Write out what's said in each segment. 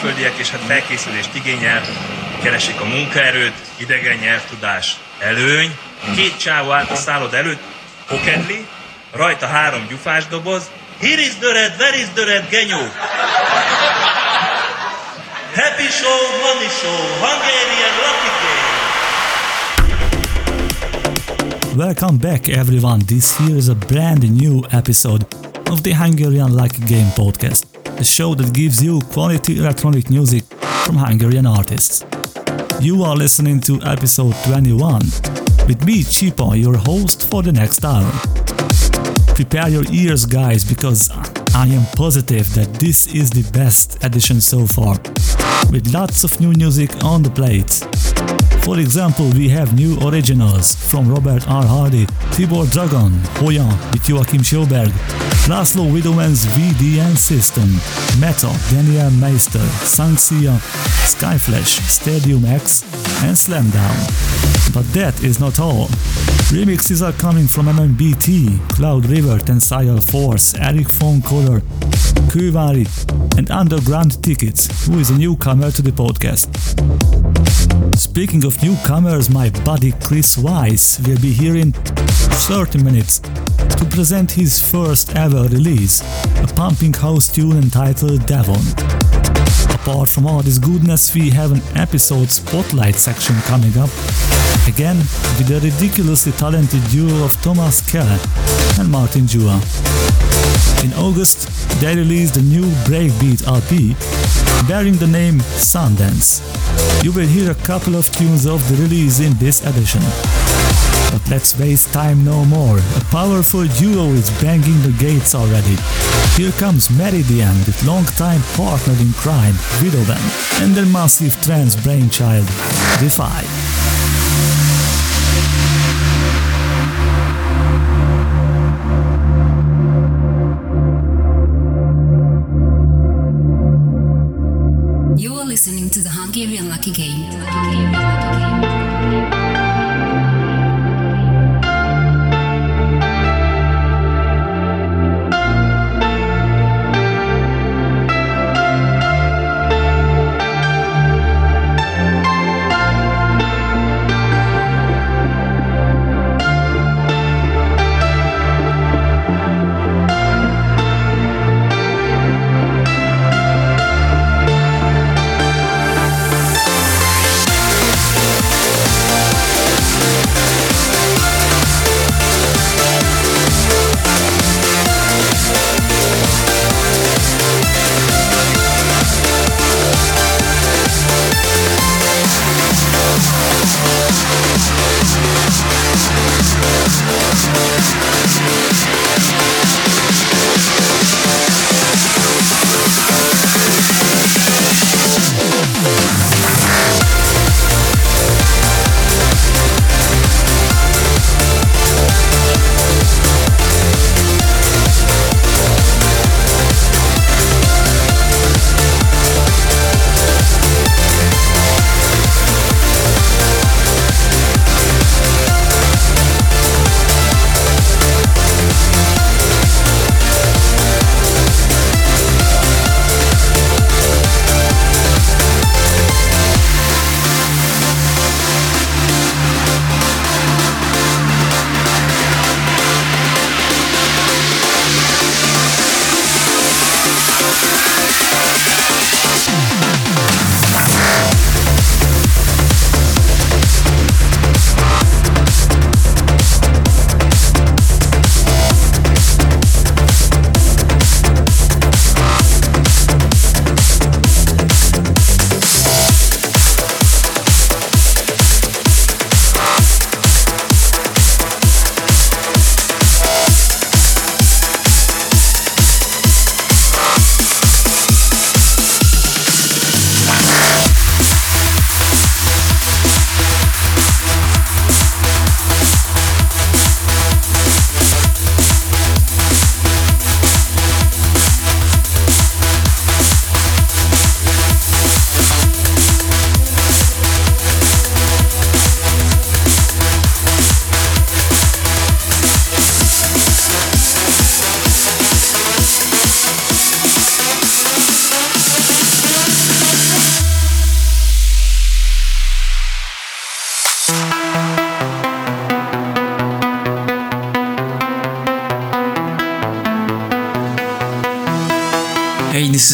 külföldiek, és hát felkészülést igényel, keresik a munkaerőt, idegen nyelvtudás, előny. Két csávó állt a szállod előtt, hokedli, rajta három gyufás doboz, Here is the red, where is the red, genyó? Happy show, money show, Hungarian lucky game. Welcome back everyone, this here is a brand new episode of the Hungarian Lucky Game podcast, the show that gives you quality electronic music from Hungarian artists. You are listening to episode 21 with me, Chipa, your host for the next hour. Prepare your ears, guys, because I am positive that this is the best edition so far, with lots of new music on the plate. For example, we have new originals from Robert R. Hardy, Tibor Dragon, Hoyaa with Joakim Sjoberg, Laszlo Vidoven's VDN System, Meta, Daniel Meister, Sanxia, Skyflash, Stadium X, and Slamdown. But that is not all. Remixes are coming from MNBT, Cloud River, Tensile Force, Eric Von Color, Kovary, and Underground Tickets, who is a newcomer to the podcast. Speaking of newcomers, my buddy Chris Vice will be here in 30 minutes to present his first ever release, a pumping house tune entitled Devon. Apart from all this goodness, we have an episode spotlight section coming up, again with the ridiculously talented duo of Thomas Kelle and Martin Juha. In August, they released a new breakbeat LP bearing the name Sundance. You will hear a couple of tunes of the release in this edition. But let's waste time no more. A powerful duo is banging the gates already. Here comes Meridian with long-time partner in crime, Vidoven, and their massive trance brainchild, Defy.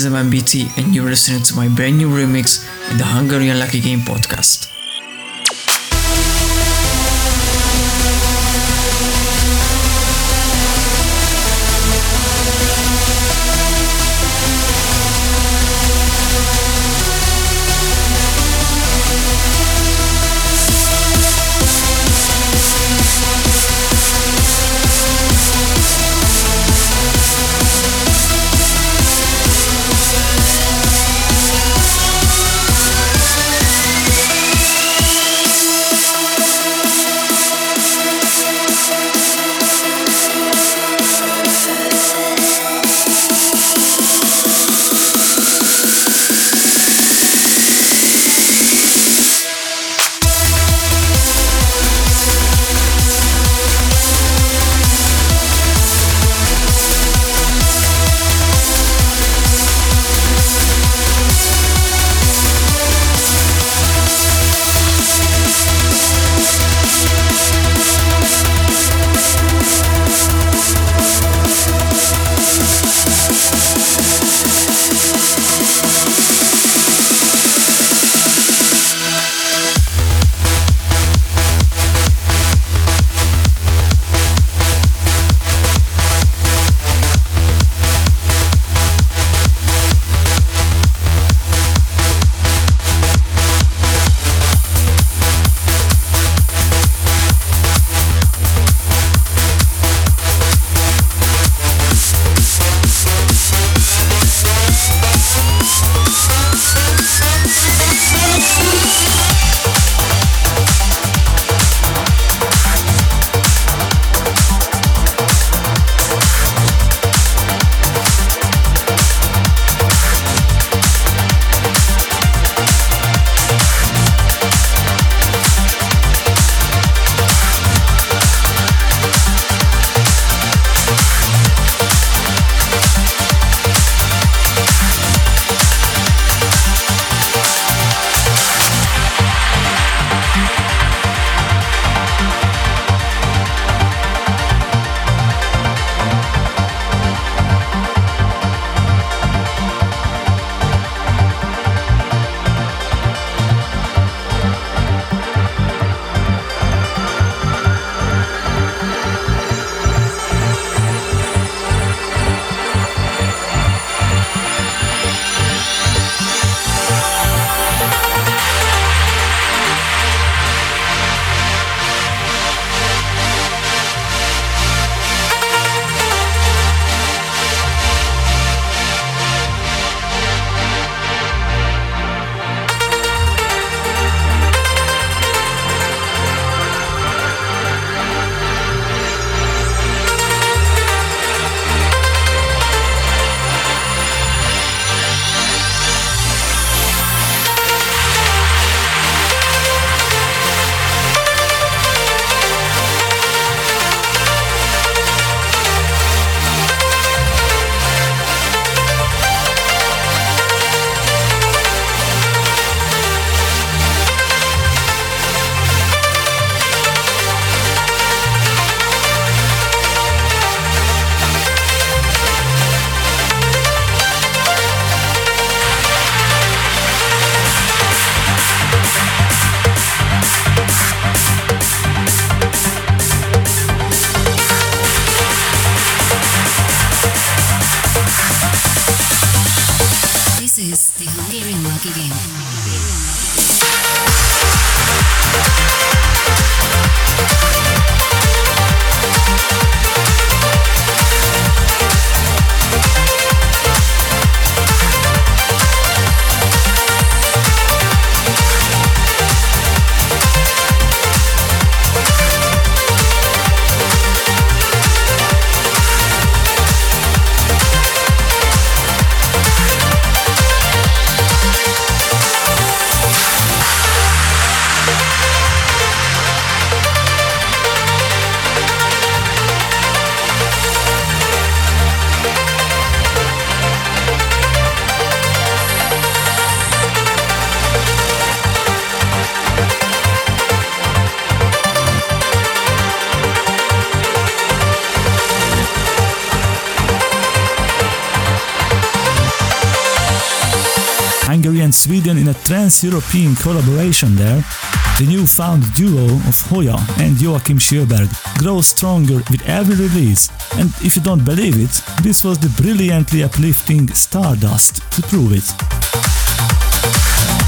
Is MNBT and you're listening to my brand new remix in the Hungarian Lucky Game podcast. In trans-European collaboration there, the newfound duo of Hoyaa and Joakim Sjöberg grows stronger with every release, and if you don't believe it, this was the brilliantly uplifting Stardust to prove it.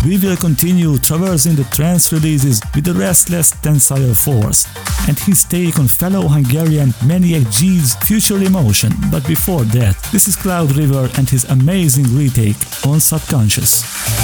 We will continue traversing the trance releases with the restless Tensile Force and his take on fellow Hungarian Maniac G's Future Emotion, but before that, this is Cloud River and his amazing retake on Subconscious.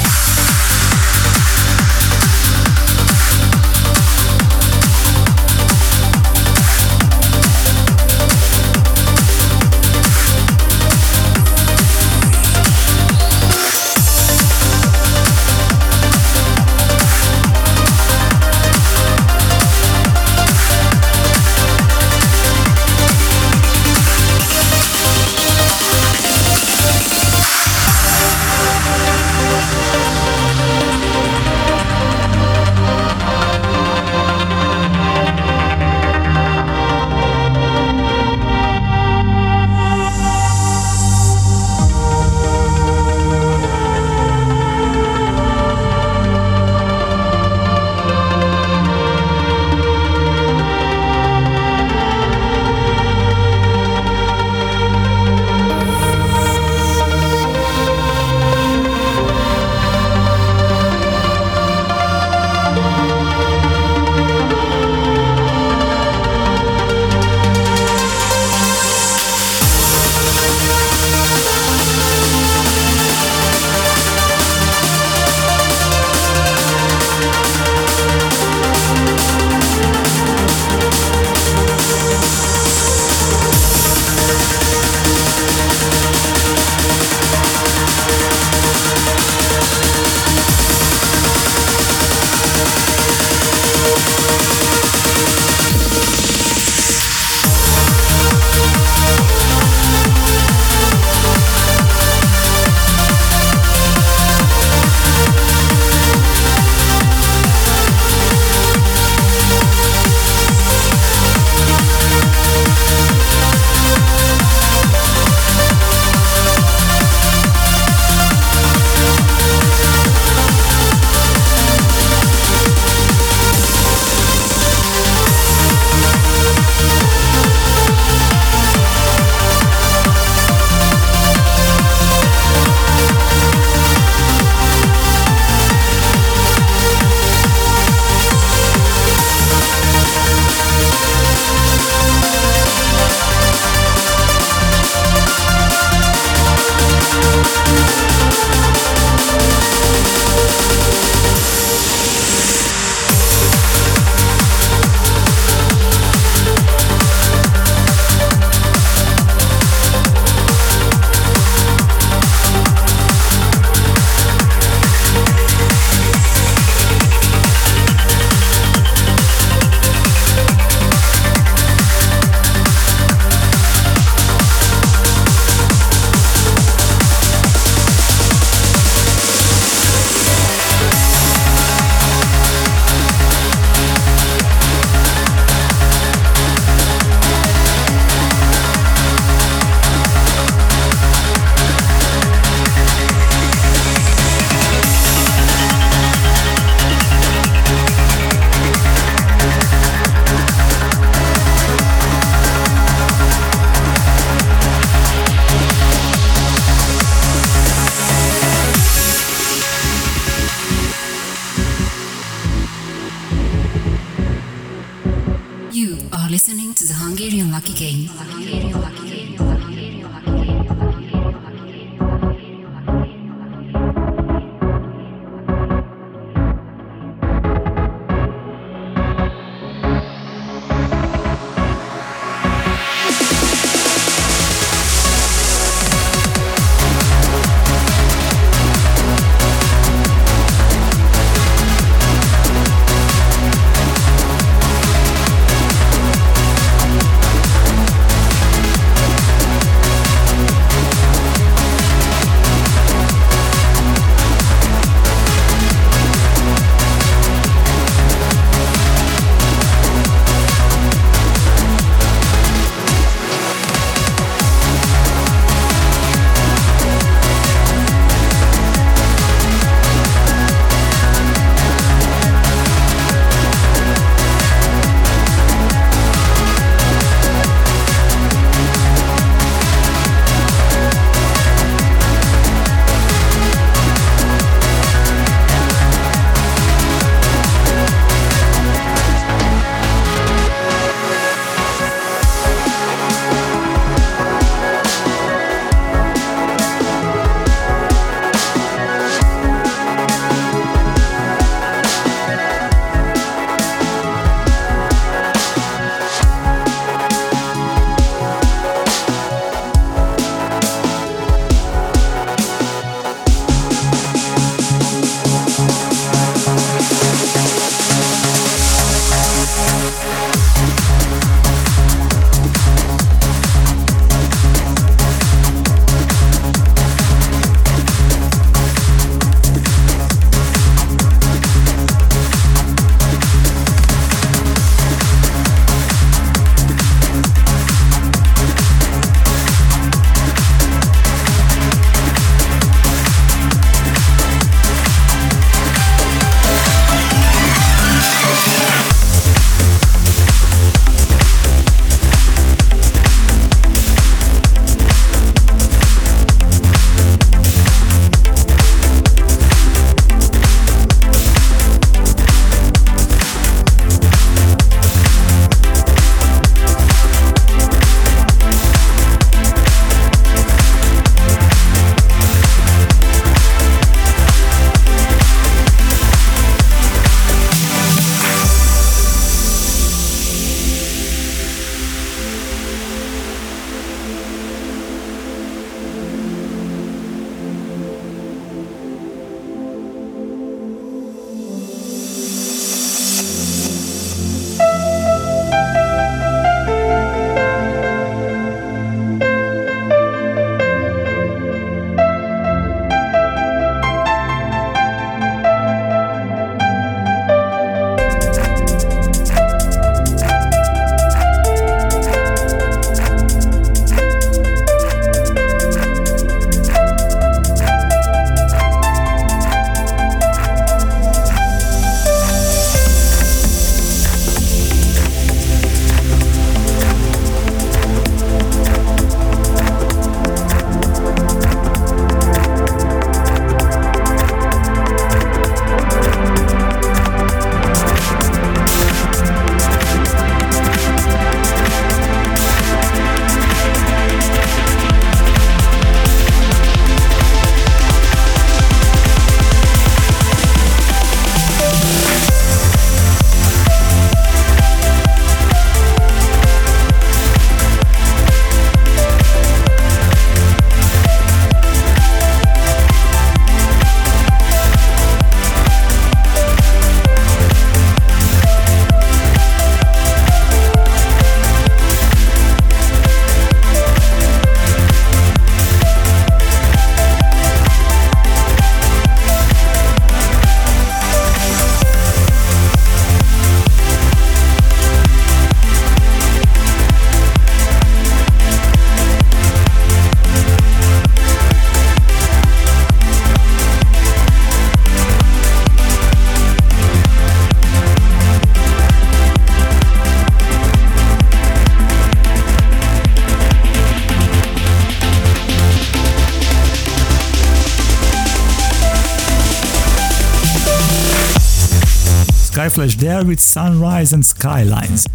There with Sunrise and Skylines,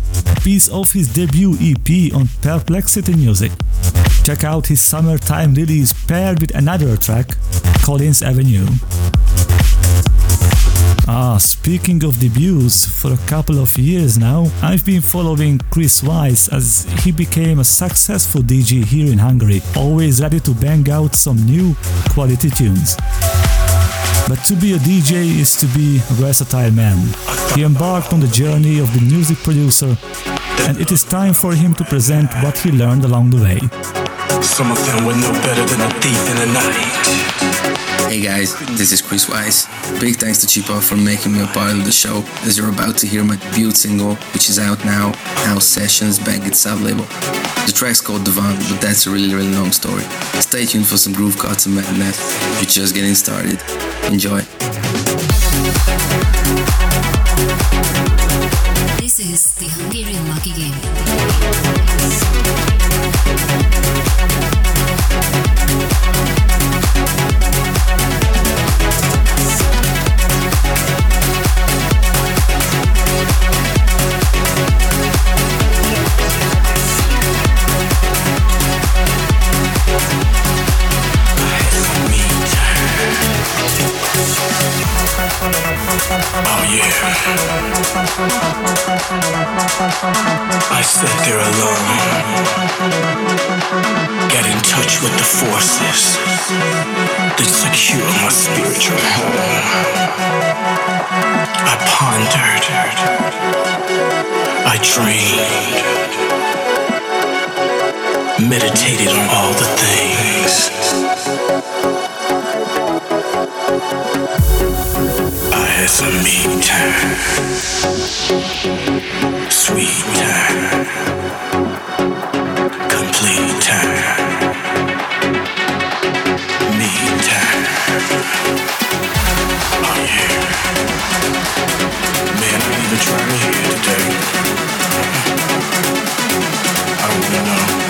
piece of his debut EP on Perplexity Music. Check out his summertime release paired with another track, Collins Avenue. Ah, speaking of debuts, for a couple of years now, I've been following Chris Vice as he became a successful DJ here in Hungary, always ready to bang out some new quality tunes. But to be a DJ is to be a versatile man. He embarked on the journey of the music producer, and it is time for him to present what he learned along the way. Some of them were no better than a thief in the night. Hey guys, this is Chris Vice. Big thanks to Chipa for making me a part of the show, as you're about to hear my debut single, which is out now, House Sessions, Bankit sub-label. The track's called Divan, but that's a really, really long story. Stay tuned for some groove cuts and madness. You're just getting started. Enjoy. This is the Hungarian Lucky Game. Oh yeah. I sat there alone. Get in touch with the forces that secure my spiritual home. I pondered. I dreamed. Meditated on all the things. I had some me time. Sweet time. Complete time. Me time. Man, I ain't even trying to hear today. I don't wanna know.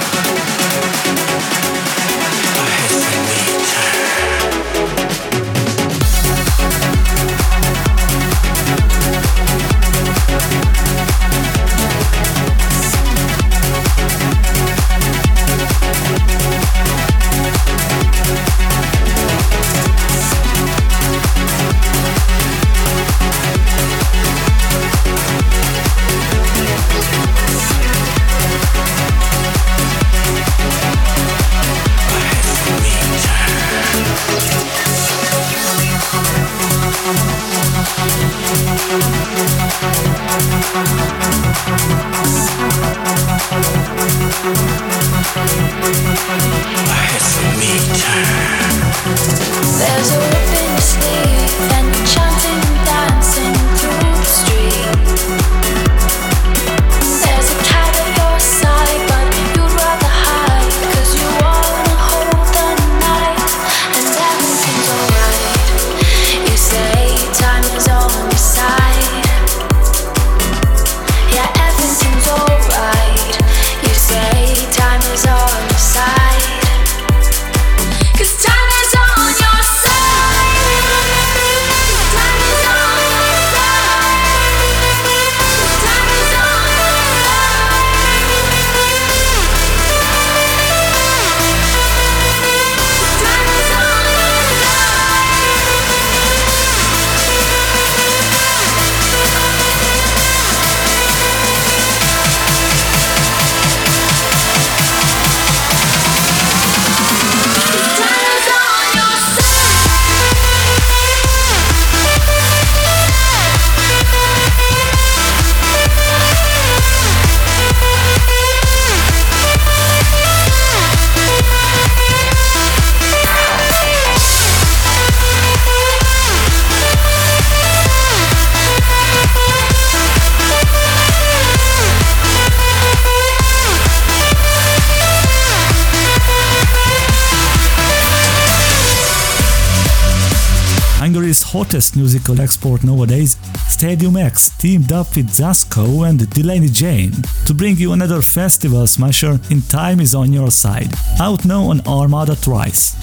Hungary's hottest musical export nowadays, Stadium X teamed up with Zasco and Delaney Jane to bring you another festival smasher in Time is on Your Side, out now on Armada Trice.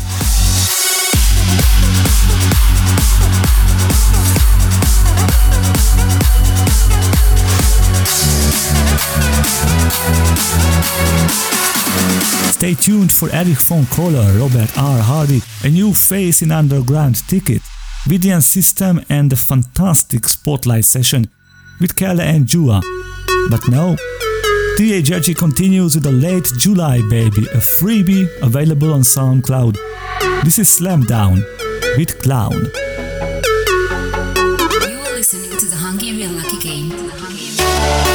Stay tuned for Eric von Kohler, Robert R. Hardy, a new face in Underground Ticket, Vidian System and a fantastic spotlight session with Kelle and Juha. But no, THLG continues with a late July baby, a freebie available on SoundCloud. This is Slamdown with Clown. You are listening to the Hungarian Lucky Game.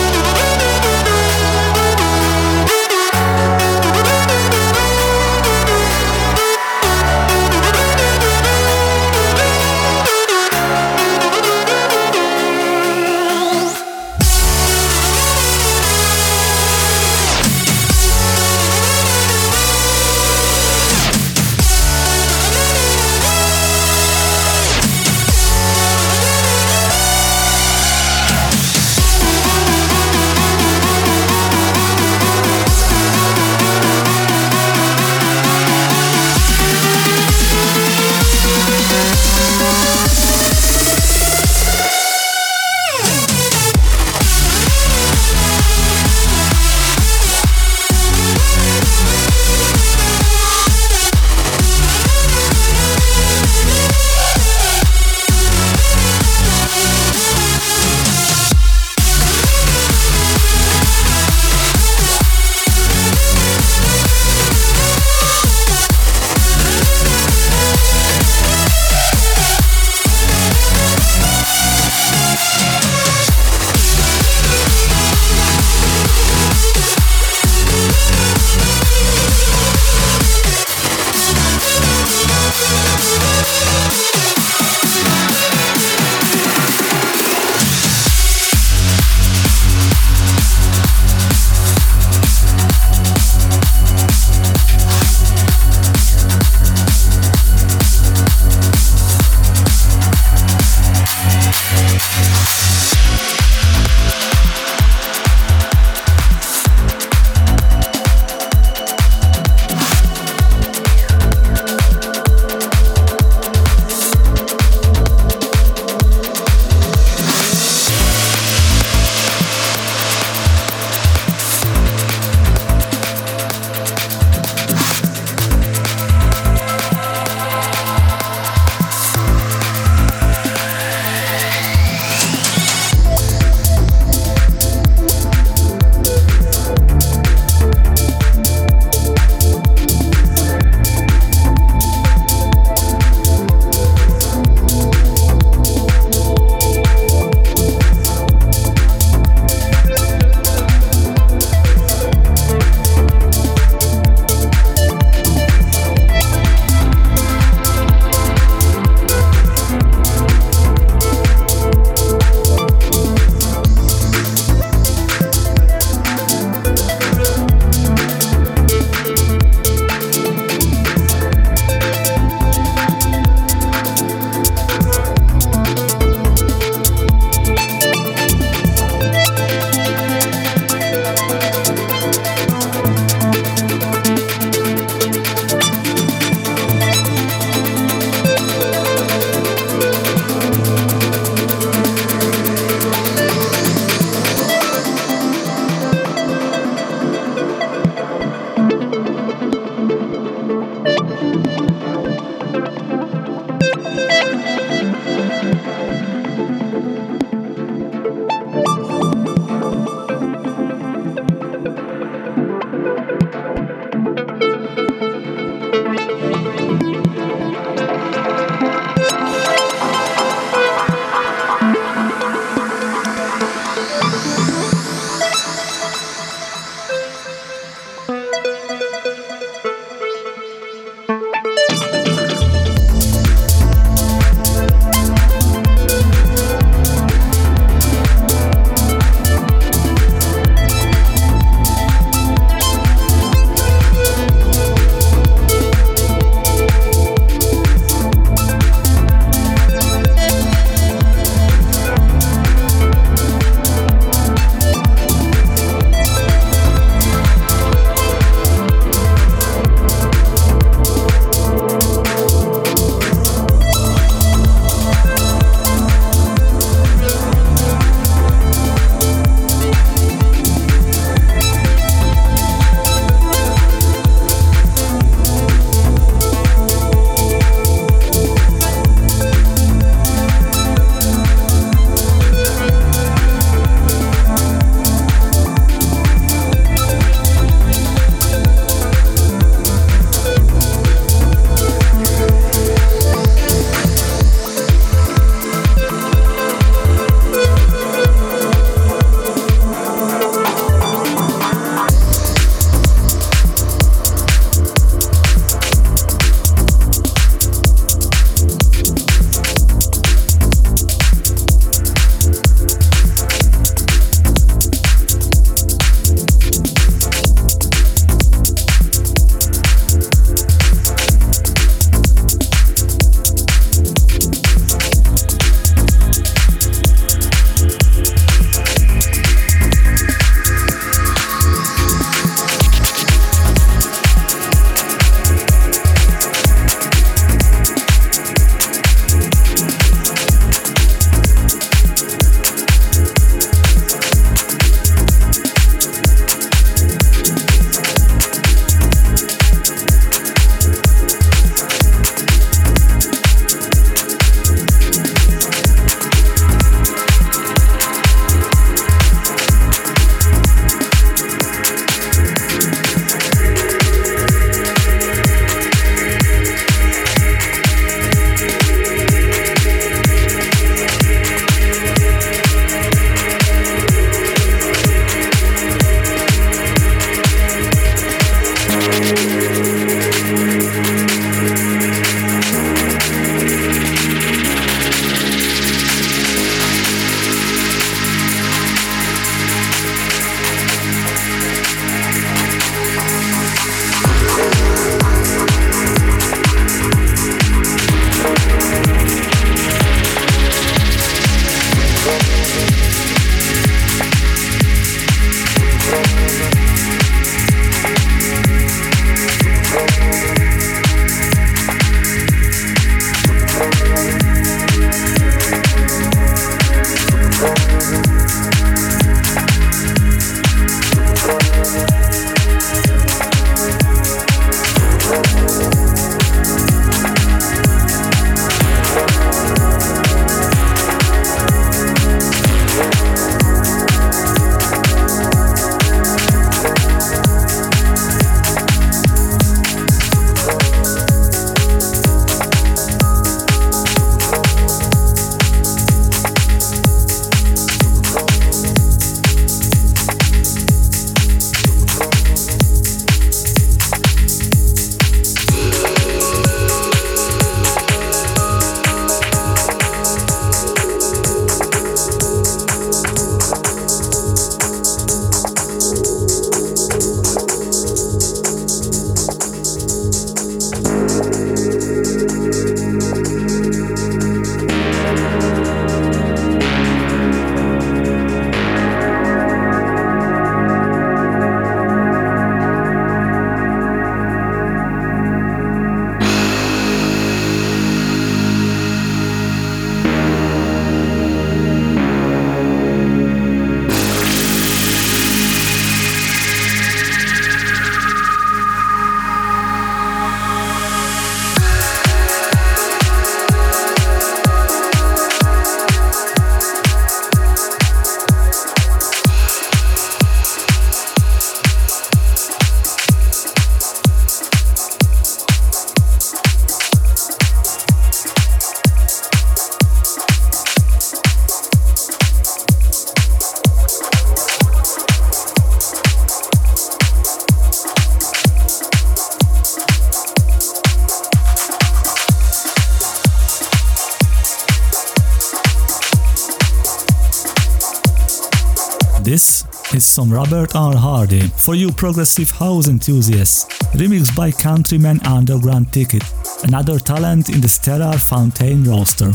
Some Robert R. Hardy for you progressive house enthusiasts, remixed by countryman Underground Ticket, another talent in the stellar Fountain roster.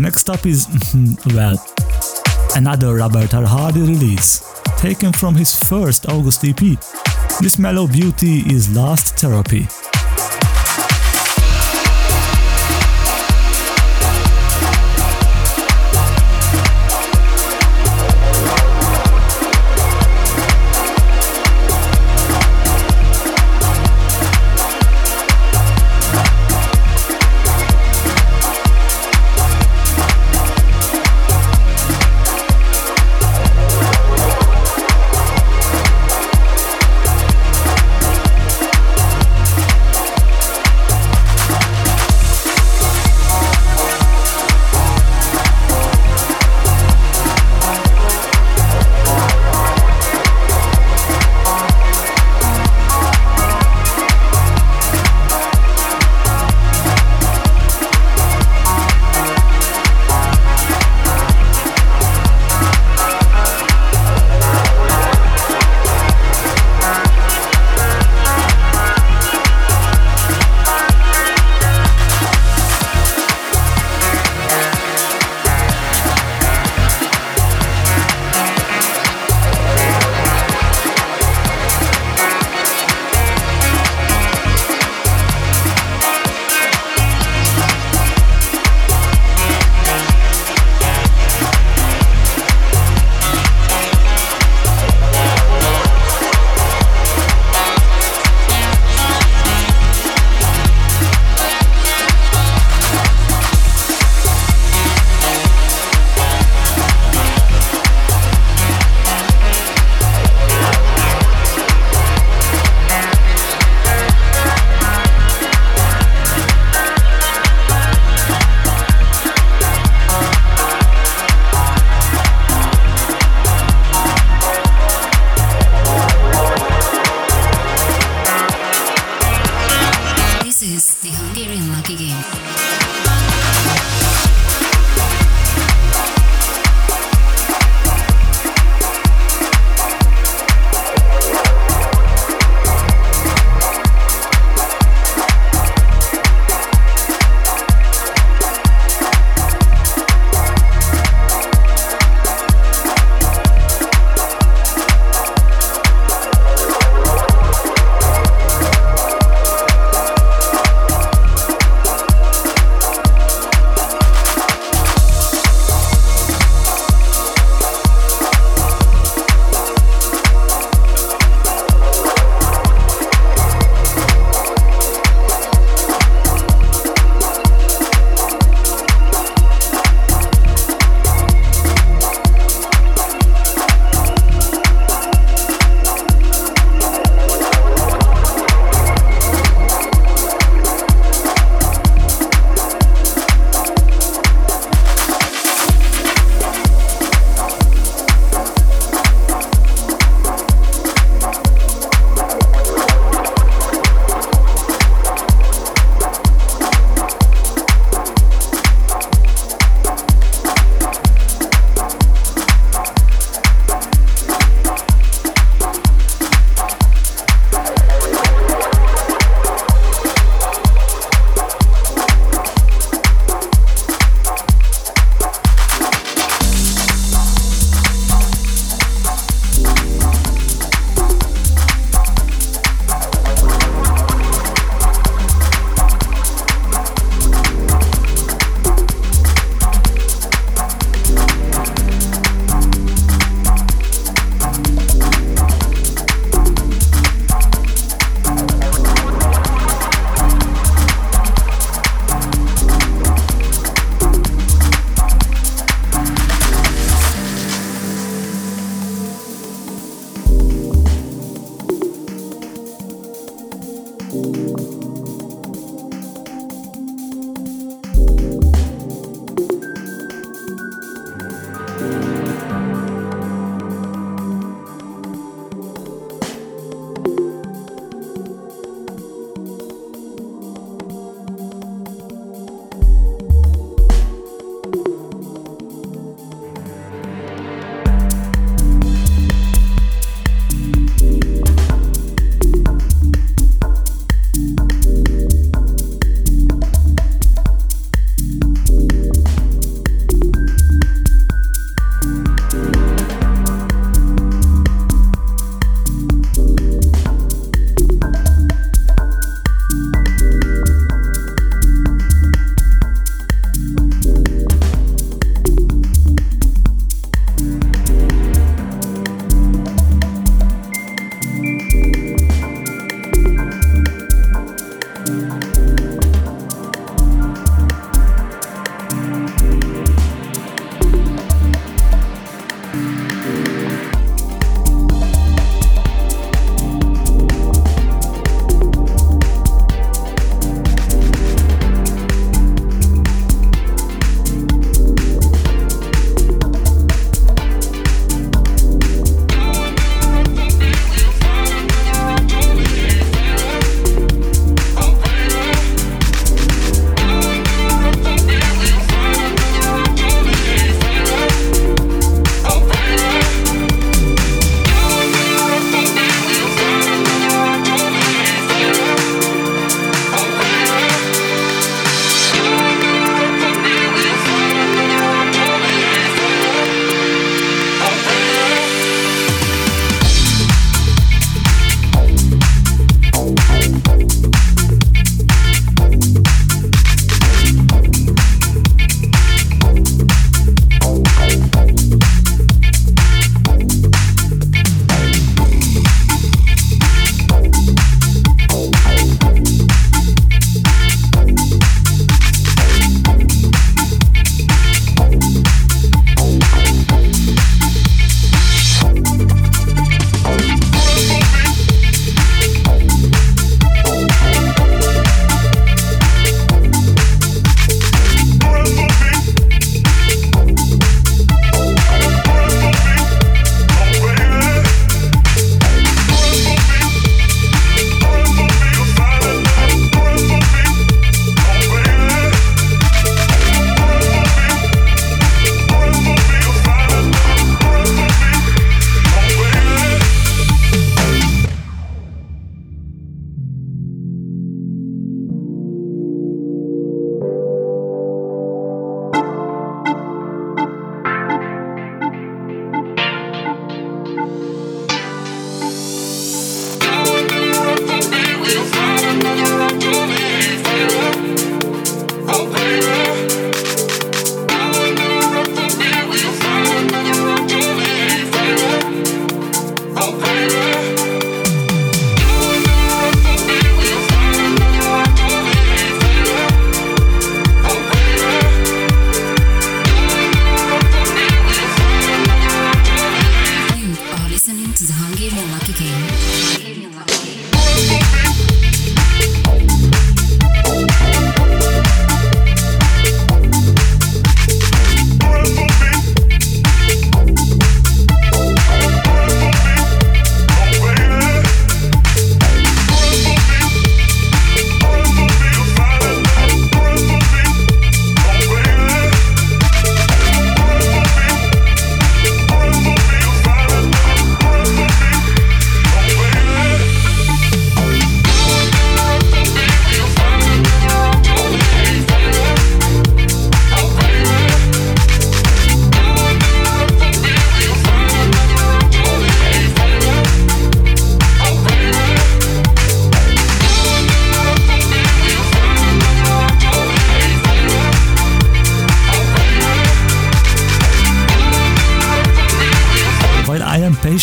Next up is, well, another Robert R. Hardy release, taken from his first August EP. This mellow beauty is Last Therapy.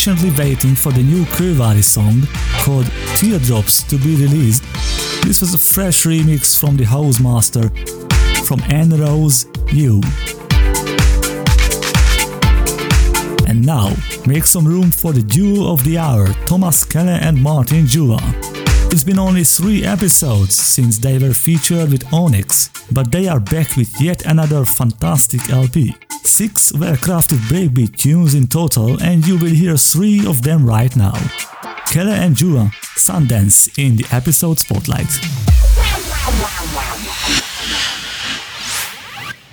Patiently waiting for the new Kovary song called Teardrops to be released, this was a fresh remix from the house master from Anne Rose You. And now, make some room for the duo of the hour, Thomas Kelle and Martin Juha. It's been only three episodes since they were featured with Onyx, but they are back with yet another fantastic LP. Six well crafted breakbeat tunes in total, and you will hear three of them right now. Kelle and Juha, Sundance in the episode spotlight.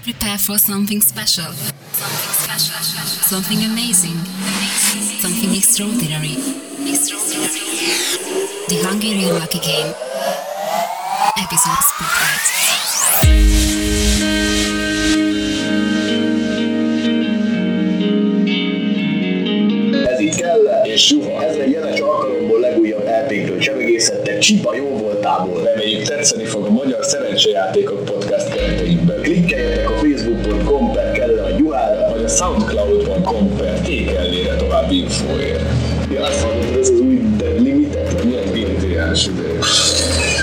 Prepare for something special. Something special. Something amazing. Amazing. Something extraordinary. Extraordinary. The Hungarian Lucky Game. Episode Spotlight. Kell, és suha. Ez egy jeles alkalomból legújabb LP-kről csemegészettek Csipa jó voltából. Reméljük tetszeni fog a Magyar Szerencsejátékok Podcast keretein belül. Klikkeljetek a facebook.com per kelle a juhára, vagy a soundcloud.com per tékellére további infóért. Ja, azt mondod, ez az GTS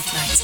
Spotlight.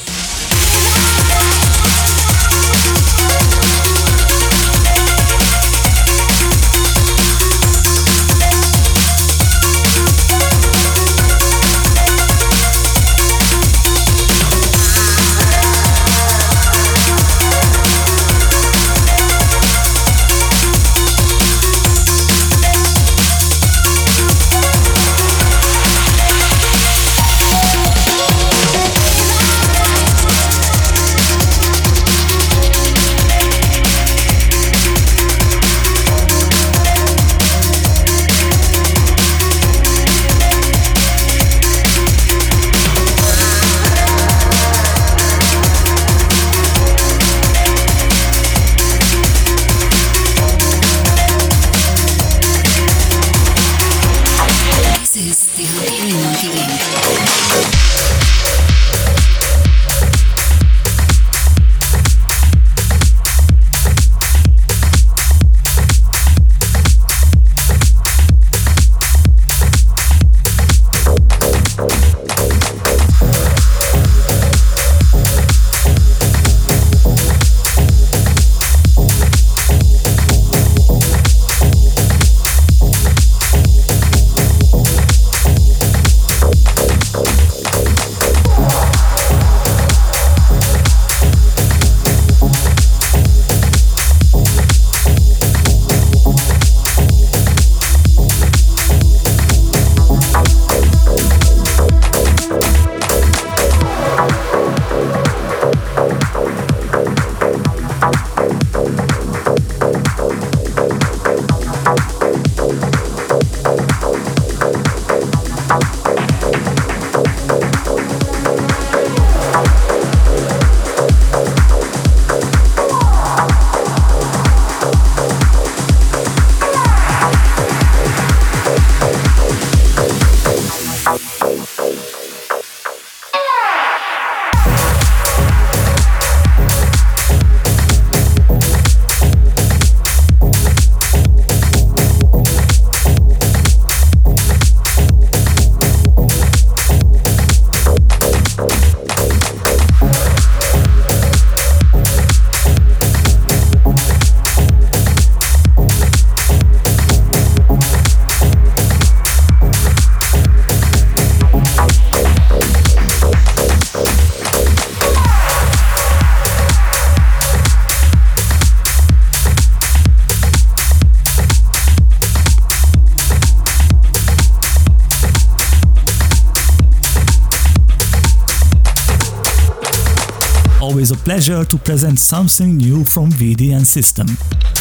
Pleasure to present something new from VDN System.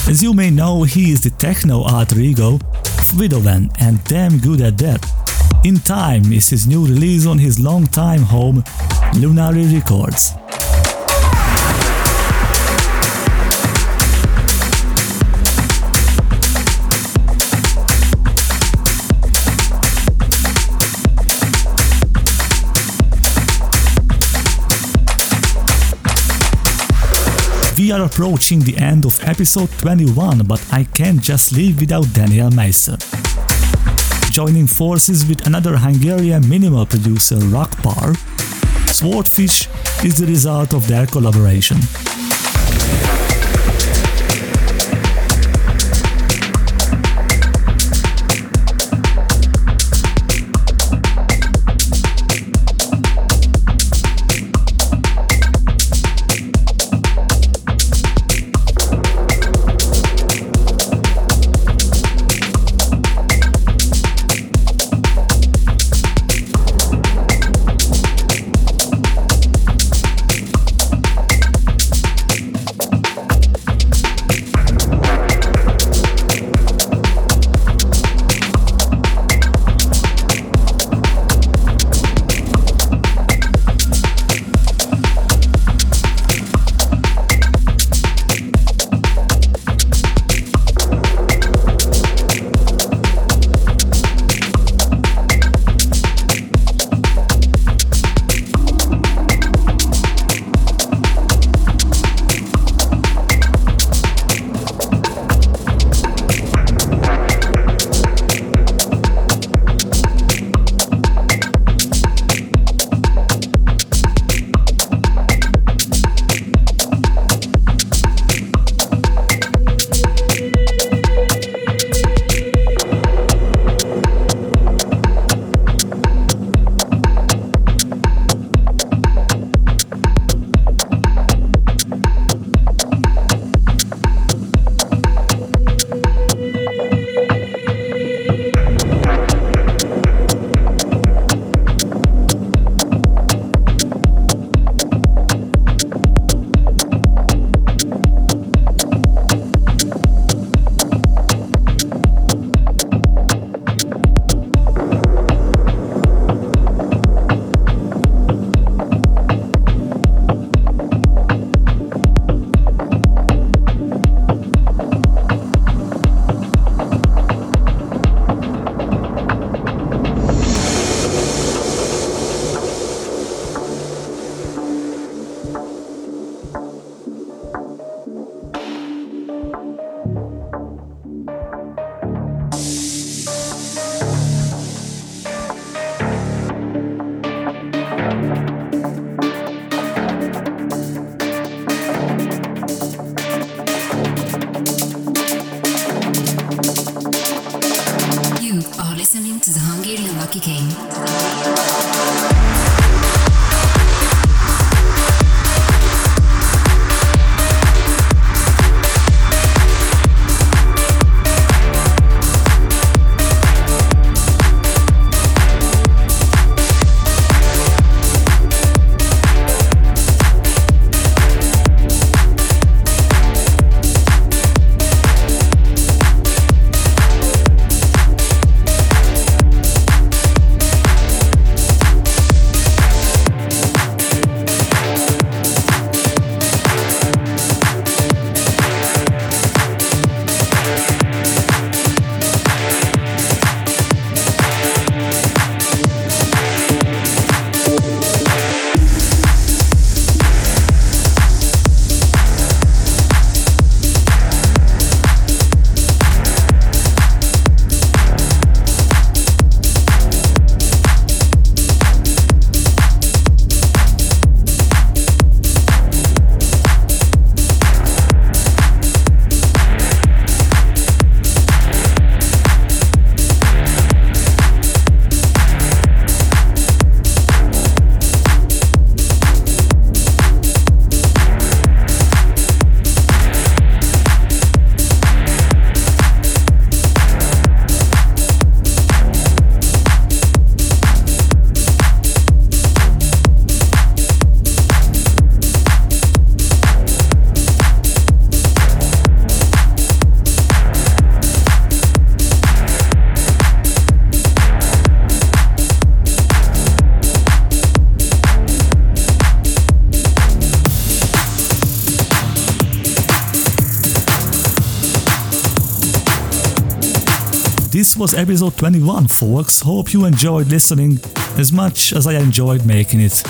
As you may know, he is the techno alter ego of and damn good at that. In Time is his new release on his longtime home, Lunary Records. We are approaching the end of episode 21, but I can't just leave without Daniel Meiser. Joining forces with another Hungarian minimal producer, Raqpar, Swordfish is the result of their collaboration. This was episode 21, folks. Hope you enjoyed listening as much as I enjoyed making it.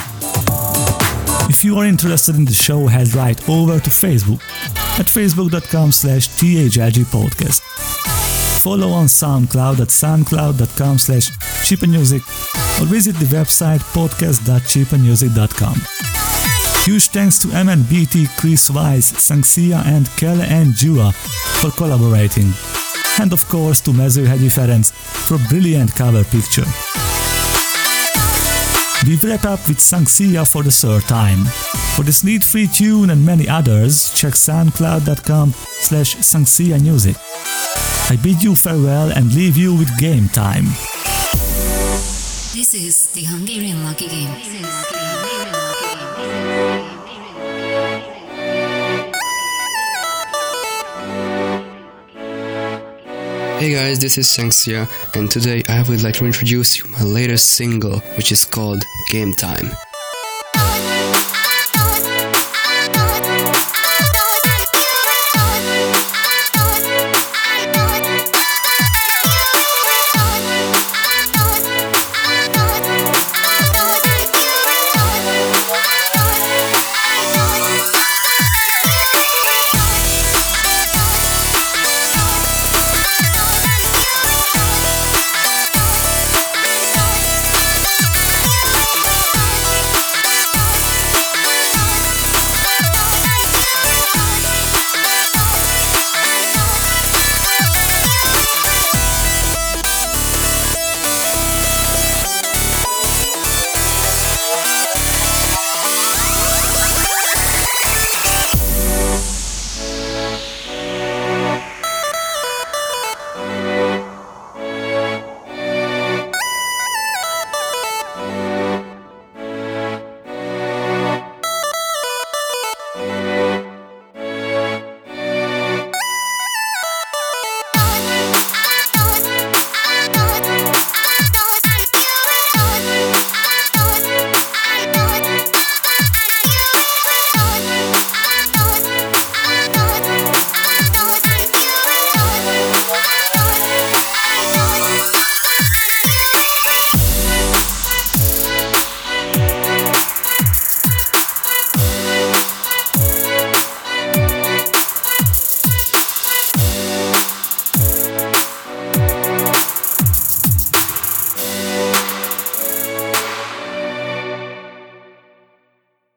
If you are interested in the show, head right over to Facebook at facebook.com slash thlgpodcast. Follow on SoundCloud at soundcloud.com slash chipamusic or visit the website podcast.chipamusic.com. Huge thanks to MNBT, Chris Vice, Sanxia and Kelle and Juha for collaborating. And of course to Mezőhegyi Ferenc for a brilliant cover picture. We wrap up with Sanxia for the third time. For this lead-free tune and many others, check soundcloud.com slash Music. I bid you farewell and leave you with game time. This is the Hungarian Lucky Game. Hey guys, this is Sanxia, and today I would like to introduce you my latest single, which is called Game Time.